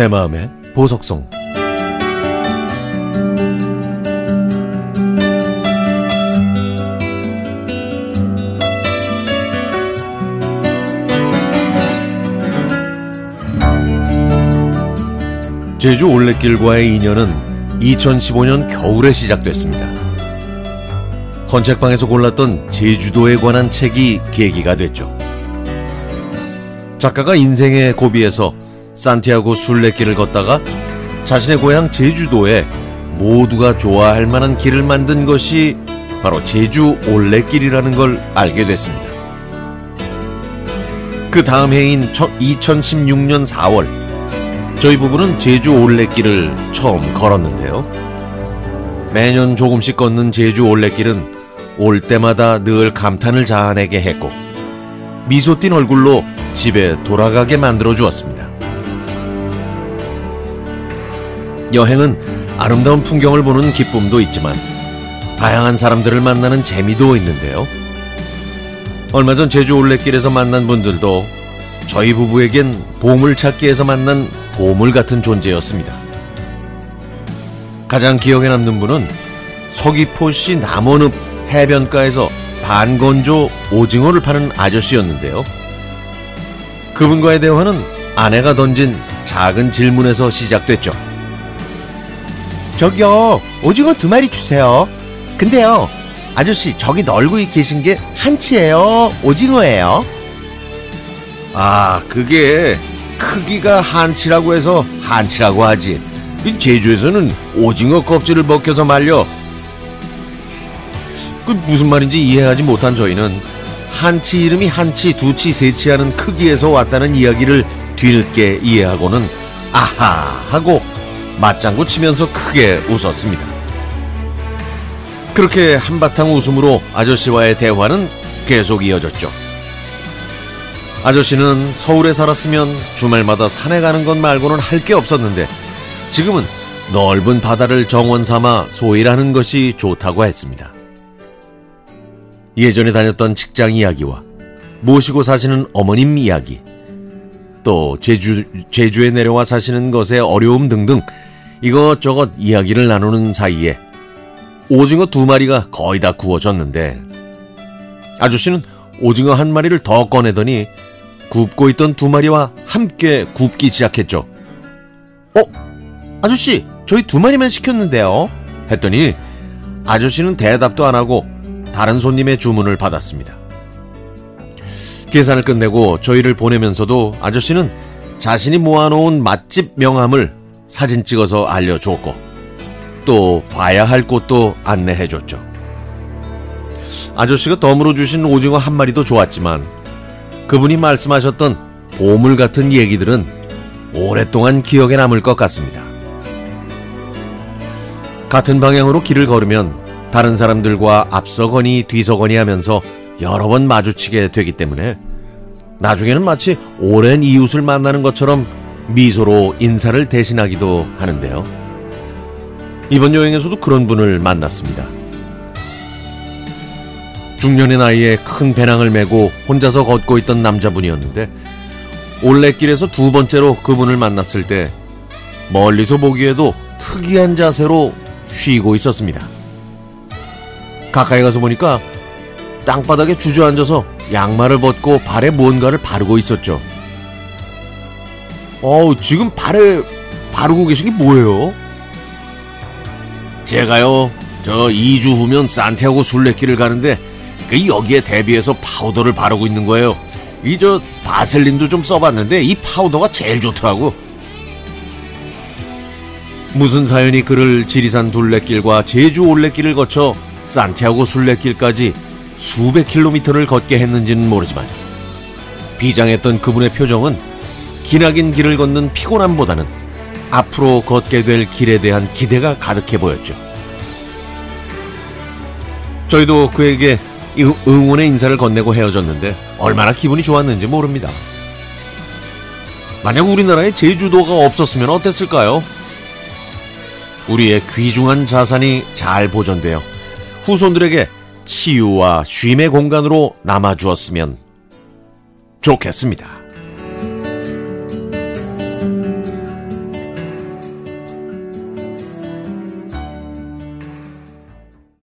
내 마음의 보석성 제주 올레길과의 인연은 2015년 겨울에 시작됐습니다. 헌책방에서 골랐던 제주도에 관한 책이 계기가 됐죠. 작가가 인생의 고비에서 산티아고 순례길을 걷다가 자신의 고향 제주도에 모두가 좋아할 만한 길을 만든 것이 바로 제주 올레길이라는 걸 알게 됐습니다. 그 다음 해인 2016년 4월 저희 부부는 제주 올레길을 처음 걸었는데요. 매년 조금씩 걷는 제주 올레길은 올 때마다 늘 감탄을 자아내게 했고 미소 띤 얼굴로 집에 돌아가게 만들어 주었습니다. 여행은 아름다운 풍경을 보는 기쁨도 있지만 다양한 사람들을 만나는 재미도 있는데요. 얼마 전 제주 올레길에서 만난 분들도 저희 부부에겐 보물 찾기에서 만난 보물 같은 존재였습니다. 가장 기억에 남는 분은 서귀포시 남원읍 해변가에서 반건조 오징어를 파는 아저씨였는데요. 그분과의 대화는 아내가 던진 작은 질문에서 시작됐죠. 저기요, 오징어 두 마리 주세요. 근데요, 아저씨, 저기 널고 계신 게 한치예요? 오징어예요? 아, 그게 크기가 한치라고 해서 한치라고 하지. 제주에서는 오징어 껍질을 벗겨서 말려. 그 무슨 말인지 이해하지 못한 저희는 한치 이름이 한치, 두치, 세치 하는 크기에서 왔다는 이야기를 뒤늦게 이해하고는 아하 하고 맞장구 치면서 크게 웃었습니다. 그렇게 한바탕 웃음으로 아저씨와의 대화는 계속 이어졌죠. 아저씨는 서울에 살았으면 주말마다 산에 가는 것 말고는 할 게 없었는데 지금은 넓은 바다를 정원 삼아 소일하는 것이 좋다고 했습니다. 예전에 다녔던 직장 이야기와 모시고 사시는 어머님 이야기, 또 제주, 제주에 내려와 사시는 것의 어려움 등등 이것저것 이야기를 나누는 사이에 오징어 두 마리가 거의 다 구워졌는데 아저씨는 오징어 한 마리를 더 꺼내더니 굽고 있던 두 마리와 함께 굽기 시작했죠. 어? 아저씨, 저희 두 마리만 시켰는데요. 했더니 아저씨는 대답도 안 하고 다른 손님의 주문을 받았습니다. 계산을 끝내고 저희를 보내면서도 아저씨는 자신이 모아놓은 맛집 명함을 사진 찍어서 알려줬고 또 봐야 할 곳도 안내해줬죠. 아저씨가 덤으로 주신 오징어 한 마리도 좋았지만 그분이 말씀하셨던 보물 같은 얘기들은 오랫동안 기억에 남을 것 같습니다. 같은 방향으로 길을 걸으면 다른 사람들과 앞서거니 뒤서거니 하면서 여러 번 마주치게 되기 때문에 나중에는 마치 오랜 이웃을 만나는 것처럼 미소로 인사를 대신하기도 하는데요. 이번 여행에서도 그런 분을 만났습니다. 중년의 나이에 큰 배낭을 메고 혼자서 걷고 있던 남자분이었는데 올레길에서 두 번째로 그분을 만났을 때 멀리서 보기에도 특이한 자세로 쉬고 있었습니다. 가까이 가서 보니까 땅바닥에 주저앉아서 양말을 벗고 발에 무언가를 바르고 있었죠. 어우, 지금 발에 바르고 계신 게 뭐예요? 제가요, 저 2주 후면 산티아고 순례길을 가는데 그 여기에 대비해서 파우더를 바르고 있는 거예요. 이 저 바셀린도 좀 써봤는데 이 파우더가 제일 좋더라고. 무슨 사연이 그를 지리산 둘레길과 제주 올레길을 거쳐 산티아고 순례길까지 수백 킬로미터를 걷게 했는지는 모르지만 비장했던 그분의 표정은 기나긴 길을 걷는 피곤함보다는 앞으로 걷게 될 길에 대한 기대가 가득해 보였죠. 저희도 그에게 응원의 인사를 건네고 헤어졌는데 얼마나 기분이 좋았는지 모릅니다. 만약 우리나라에 제주도가 없었으면 어땠을까요? 우리의 귀중한 자산이 잘 보존되어 후손들에게 치유와 쉼의 공간으로 남아주었으면 좋겠습니다.